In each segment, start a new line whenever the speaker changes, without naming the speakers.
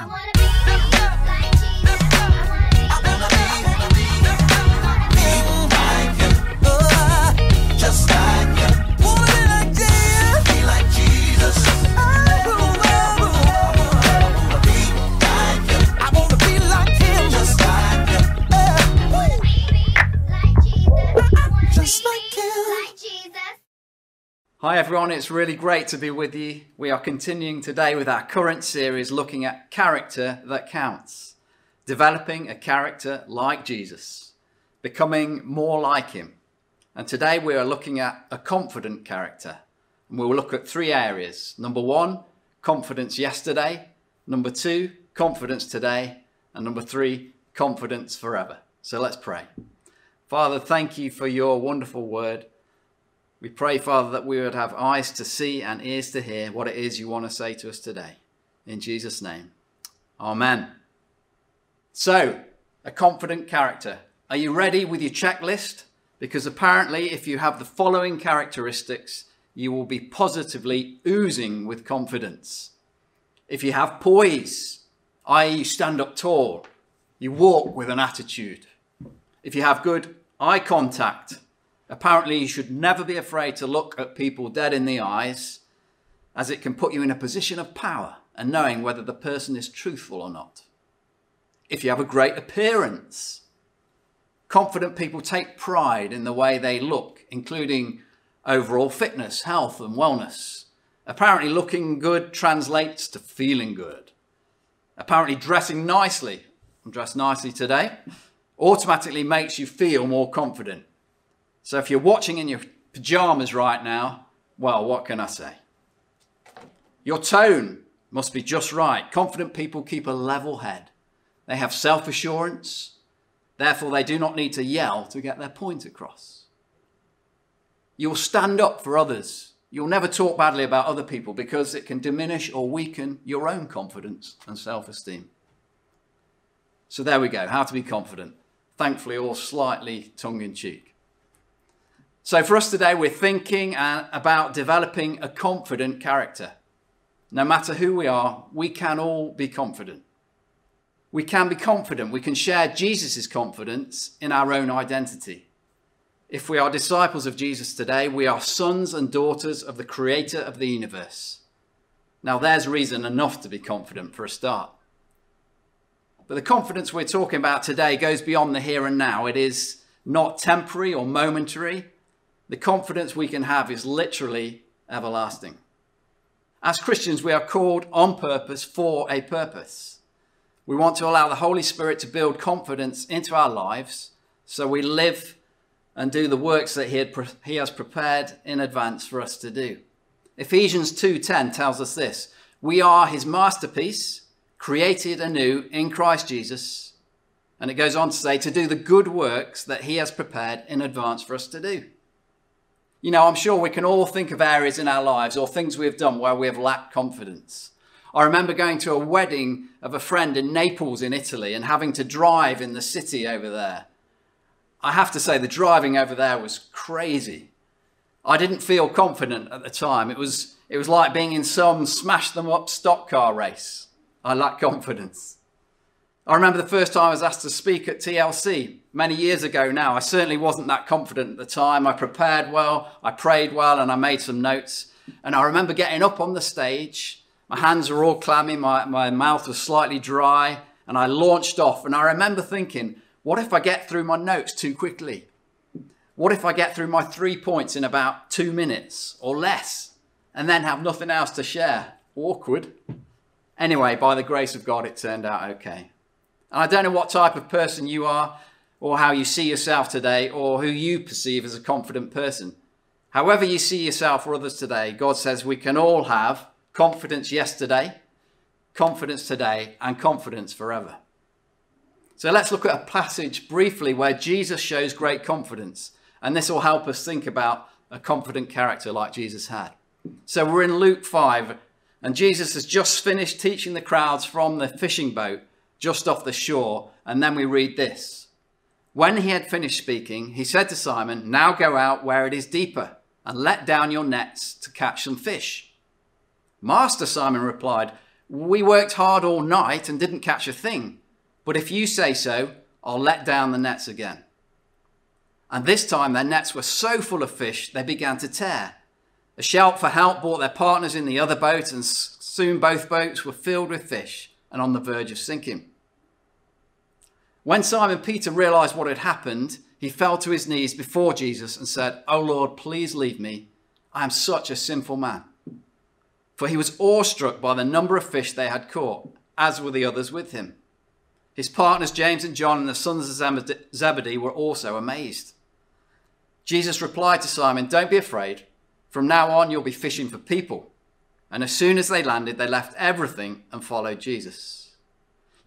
I wanna
everyone, it's really great to be with you. We are continuing today with our current series looking at character that counts, developing a character like Jesus, becoming more like him. And today we are looking at a confident character. And we'll look at three areas. Number one, confidence yesterday. Number two, confidence today. And number three, confidence forever. So let's pray. Father, thank you for your wonderful word. We pray, Father, that we would have eyes to see and ears to hear what it is you want to say to us today. In Jesus' name. Amen. So, a confident character. Are you ready with your checklist? Because apparently, if you have the following characteristics, you will be positively oozing with confidence. If you have poise, i.e., you stand up tall, you walk with an attitude. If you have good eye contact, apparently you should never be afraid to look at people dead in the eyes, as it can put you in a position of power and knowing whether the person is truthful or not. If you have a great appearance, confident people take pride in the way they look, including overall fitness, health, and wellness. Apparently, looking good translates to feeling good. Apparently, dressing nicely, I'm dressed nicely today, automatically makes you feel more confident. So if you're watching in your pajamas right now, well, what can I say? Your tone must be just right. Confident people keep a level head. They have self assurance. Therefore, they do not need to yell to get their point across. You'll stand up for others. You'll never talk badly about other people because it can diminish or weaken your own confidence and self esteem. So, there we go how to be confident. Thankfully, all slightly tongue in cheek. So, for us today, we're thinking uh, about developing a confident character. No matter who we are, we can all be confident. We can be confident. We can share Jesus' confidence in our own identity. If we are disciples of Jesus today, we are sons and daughters of the creator of the universe. Now, there's reason enough to be confident for a start. But the confidence we're talking about today goes beyond the here and now. It is not temporary or momentary. The confidence we can have is literally everlasting. As Christians, we are called on purpose for a purpose. We want to allow the Holy Spirit to build confidence into our lives so we live and do the works that he, had, he has prepared in advance for us to do. Ephesians 2:10 tells us this, we are his masterpiece, created anew in Christ Jesus. And it goes on to say to do the good works that he has prepared in advance for us to do. You know, I'm sure we can all think of areas in our lives or things we have done where we have lacked confidence. I remember going to a wedding of a friend in Naples in Italy and having to drive in the city over there. I have to say, the driving over there was crazy. I didn't feel confident at the time. It was, it was like being in some smash them up stock car race. I lacked confidence. I remember the first time I was asked to speak at TLC many years ago now. I certainly wasn't that confident at the time. I prepared well, I prayed well, and I made some notes. And I remember getting up on the stage. My hands were all clammy, my, my mouth was slightly dry, and I launched off. And I remember thinking, what if I get through my notes too quickly? What if I get through my three points in about two minutes or less and then have nothing else to share? Awkward. Anyway, by the grace of God, it turned out okay. And I don't know what type of person you are or how you see yourself today or who you perceive as a confident person. However, you see yourself or others today, God says we can all have confidence yesterday, confidence today, and confidence forever. So let's look at a passage briefly where Jesus shows great confidence, and this will help us think about a confident character like Jesus had. So we're in Luke 5, and Jesus has just finished teaching the crowds from the fishing boat just off the shore. And then we read this. When he had finished speaking, he said to Simon, Now go out where it is deeper and let down your nets to catch some fish. Master, Simon replied, We worked hard all night and didn't catch a thing. But if you say so, I'll let down the nets again. And this time their nets were so full of fish they began to tear. A shout for help brought their partners in the other boat, and soon both boats were filled with fish and on the verge of sinking. When Simon Peter realized what had happened, he fell to his knees before Jesus and said, Oh Lord, please leave me. I am such a sinful man. For he was awestruck by the number of fish they had caught, as were the others with him. His partners, James and John, and the sons of Zebedee, were also amazed. Jesus replied to Simon, Don't be afraid. From now on, you'll be fishing for people. And as soon as they landed, they left everything and followed Jesus.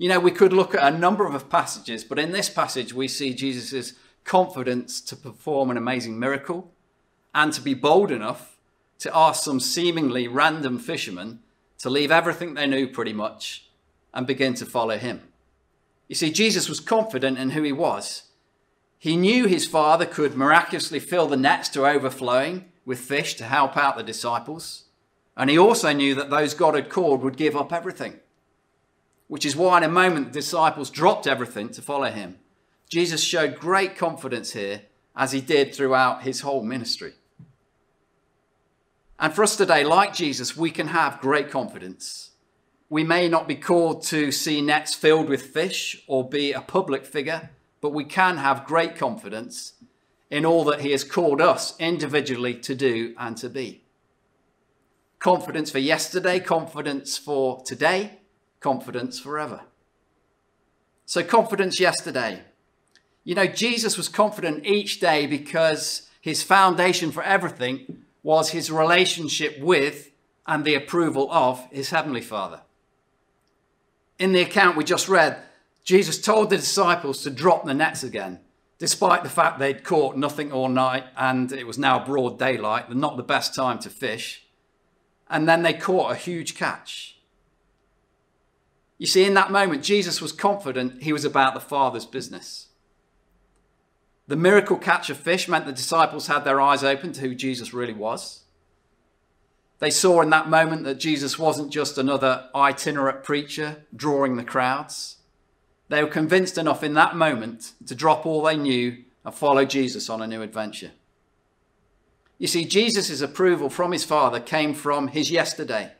You know, we could look at a number of passages, but in this passage, we see Jesus' confidence to perform an amazing miracle and to be bold enough to ask some seemingly random fishermen to leave everything they knew pretty much and begin to follow him. You see, Jesus was confident in who he was. He knew his Father could miraculously fill the nets to overflowing with fish to help out the disciples. And he also knew that those God had called would give up everything, which is why in a moment the disciples dropped everything to follow him. Jesus showed great confidence here, as he did throughout his whole ministry. And for us today, like Jesus, we can have great confidence. We may not be called to see nets filled with fish or be a public figure, but we can have great confidence in all that he has called us individually to do and to be. Confidence for yesterday, confidence for today, confidence forever. So, confidence yesterday. You know, Jesus was confident each day because his foundation for everything was his relationship with and the approval of his heavenly Father. In the account we just read, Jesus told the disciples to drop the nets again, despite the fact they'd caught nothing all night and it was now broad daylight, not the best time to fish. And then they caught a huge catch. You see, in that moment, Jesus was confident he was about the Father's business. The miracle catch of fish meant the disciples had their eyes open to who Jesus really was. They saw in that moment that Jesus wasn't just another itinerant preacher drawing the crowds. They were convinced enough in that moment to drop all they knew and follow Jesus on a new adventure. You see, Jesus' approval from his Father came from his yesterday.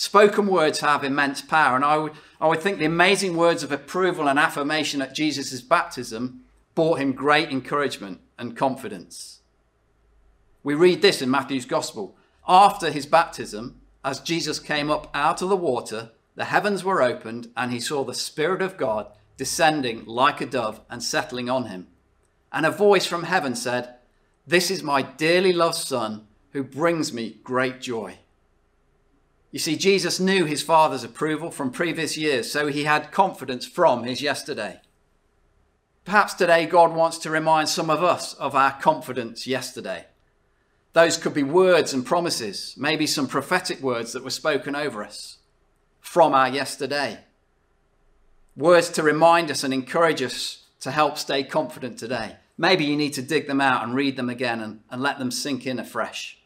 Spoken words have immense power, and I would, I would think the amazing words of approval and affirmation at Jesus' baptism brought him great encouragement and confidence. We read this in Matthew's Gospel. After his baptism, as Jesus came up out of the water, the heavens were opened, and he saw the Spirit of God descending like a dove and settling on him. And a voice from heaven said, This is my dearly loved Son, who brings me great joy. You see, Jesus knew his Father's approval from previous years, so he had confidence from his yesterday. Perhaps today God wants to remind some of us of our confidence yesterday. Those could be words and promises, maybe some prophetic words that were spoken over us from our yesterday. Words to remind us and encourage us to help stay confident today. Maybe you need to dig them out and read them again and, and let them sink in afresh.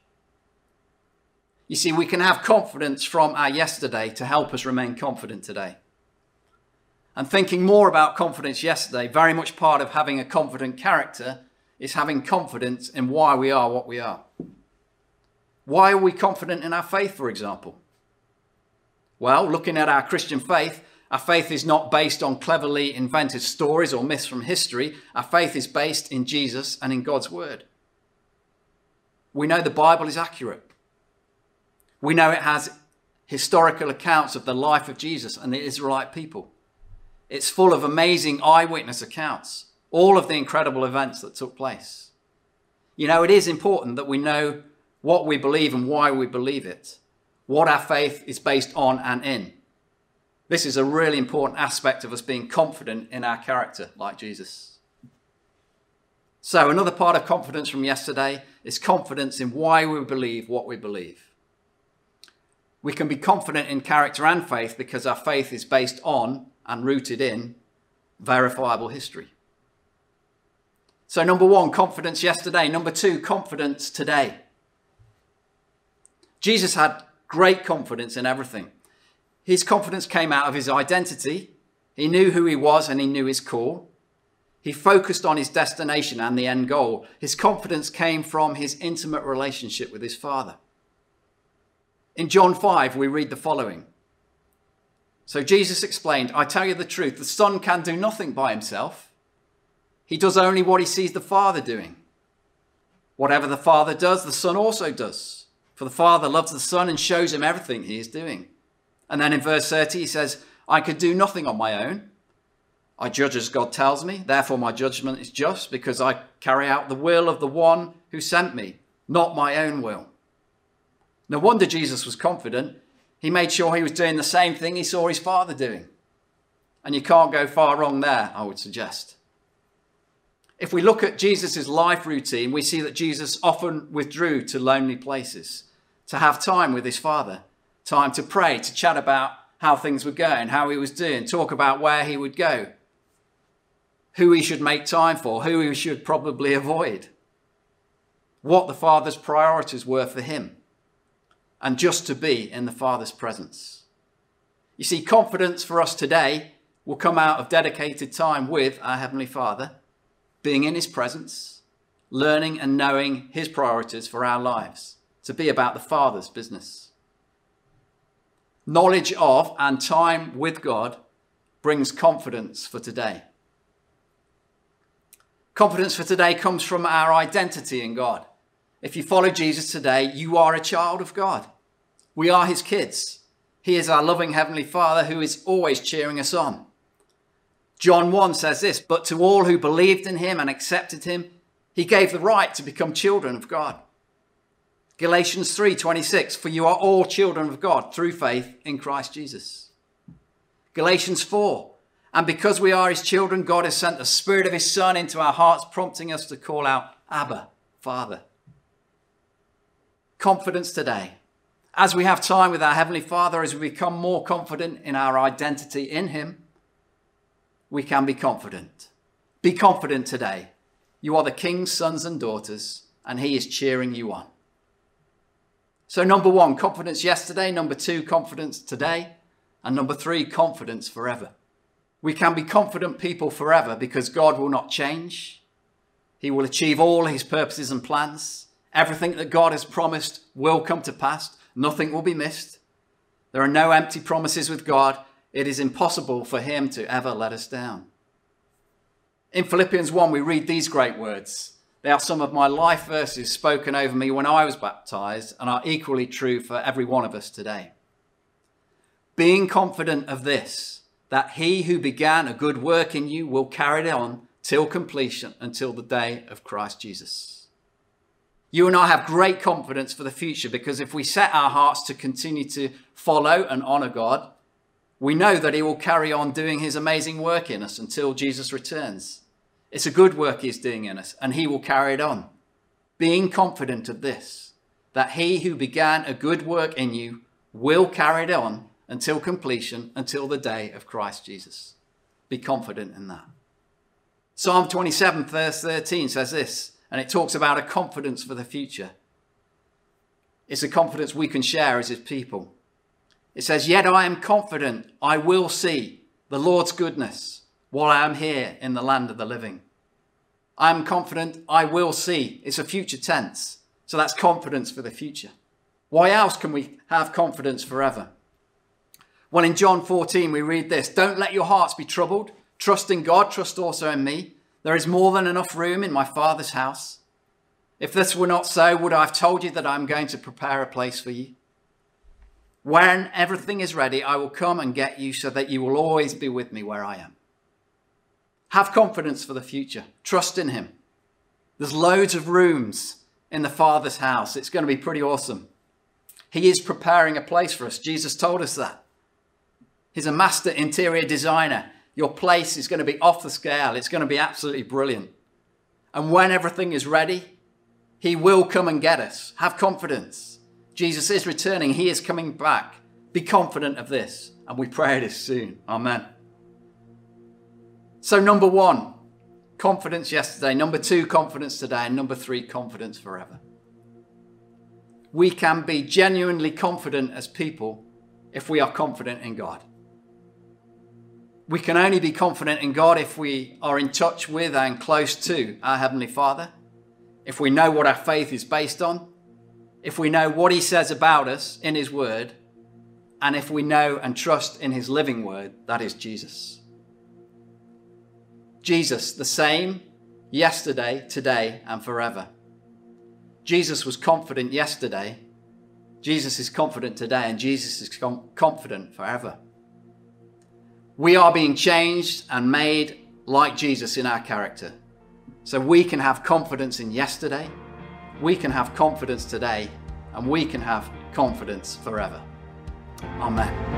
You see, we can have confidence from our yesterday to help us remain confident today. And thinking more about confidence yesterday, very much part of having a confident character is having confidence in why we are what we are. Why are we confident in our faith, for example? Well, looking at our Christian faith, our faith is not based on cleverly invented stories or myths from history. Our faith is based in Jesus and in God's Word. We know the Bible is accurate. We know it has historical accounts of the life of Jesus and the Israelite people. It's full of amazing eyewitness accounts, all of the incredible events that took place. You know, it is important that we know what we believe and why we believe it, what our faith is based on and in. This is a really important aspect of us being confident in our character, like Jesus. So, another part of confidence from yesterday is confidence in why we believe what we believe. We can be confident in character and faith because our faith is based on and rooted in verifiable history. So, number one, confidence yesterday. Number two, confidence today. Jesus had great confidence in everything. His confidence came out of his identity. He knew who he was and he knew his call. He focused on his destination and the end goal. His confidence came from his intimate relationship with his Father. In John 5, we read the following. So Jesus explained, I tell you the truth, the Son can do nothing by himself. He does only what he sees the Father doing. Whatever the Father does, the Son also does. For the Father loves the Son and shows him everything he is doing. And then in verse 30, he says, I could do nothing on my own. I judge as God tells me. Therefore, my judgment is just because I carry out the will of the one who sent me, not my own will. No wonder Jesus was confident. He made sure he was doing the same thing he saw his Father doing. And you can't go far wrong there, I would suggest. If we look at Jesus' life routine, we see that Jesus often withdrew to lonely places to have time with his Father, time to pray, to chat about how things were going, how he was doing, talk about where he would go, who he should make time for, who he should probably avoid, what the Father's priorities were for him, and just to be in the Father's presence. You see, confidence for us today will come out of dedicated time with our Heavenly Father, being in His presence, learning and knowing His priorities for our lives, to be about the Father's business. Knowledge of and time with God brings confidence for today. Confidence for today comes from our identity in God. If you follow Jesus today, you are a child of God. We are his kids. He is our loving Heavenly Father who is always cheering us on. John 1 says this But to all who believed in him and accepted him, he gave the right to become children of God. Galatians 3:26 For you are all children of God through faith in Christ Jesus. Galatians 4 And because we are his children God has sent the spirit of his son into our hearts prompting us to call out Abba Father. Confidence today. As we have time with our heavenly Father as we become more confident in our identity in him we can be confident. Be confident today. You are the king's sons and daughters and he is cheering you on. So, number one, confidence yesterday. Number two, confidence today. And number three, confidence forever. We can be confident people forever because God will not change. He will achieve all his purposes and plans. Everything that God has promised will come to pass. Nothing will be missed. There are no empty promises with God. It is impossible for him to ever let us down. In Philippians 1, we read these great words they are some of my life verses spoken over me when I was baptized and are equally true for every one of us today. Being confident of this, that he who began a good work in you will carry it on till completion until the day of Christ Jesus. You and I have great confidence for the future because if we set our hearts to continue to follow and honor God, we know that he will carry on doing his amazing work in us until Jesus returns. It's a good work he's doing in us, and he will carry it on. Being confident of this, that he who began a good work in you will carry it on until completion, until the day of Christ Jesus. Be confident in that. Psalm 27, verse 13 says this, and it talks about a confidence for the future. It's a confidence we can share as his people. It says, Yet I am confident I will see the Lord's goodness while I am here in the land of the living. I am confident I will see. It's a future tense. So that's confidence for the future. Why else can we have confidence forever? Well, in John 14, we read this Don't let your hearts be troubled. Trust in God, trust also in me. There is more than enough room in my Father's house. If this were not so, would I have told you that I'm going to prepare a place for you? When everything is ready, I will come and get you so that you will always be with me where I am. Have confidence for the future. Trust in Him. There's loads of rooms in the Father's house. It's going to be pretty awesome. He is preparing a place for us. Jesus told us that. He's a master interior designer. Your place is going to be off the scale. It's going to be absolutely brilliant. And when everything is ready, He will come and get us. Have confidence. Jesus is returning. He is coming back. Be confident of this. And we pray it is soon. Amen. So, number one, confidence yesterday. Number two, confidence today. And number three, confidence forever. We can be genuinely confident as people if we are confident in God. We can only be confident in God if we are in touch with and close to our Heavenly Father, if we know what our faith is based on, if we know what He says about us in His Word, and if we know and trust in His living Word, that is Jesus. Jesus, the same yesterday, today, and forever. Jesus was confident yesterday. Jesus is confident today, and Jesus is com- confident forever. We are being changed and made like Jesus in our character. So we can have confidence in yesterday, we can have confidence today, and we can have confidence forever. Amen.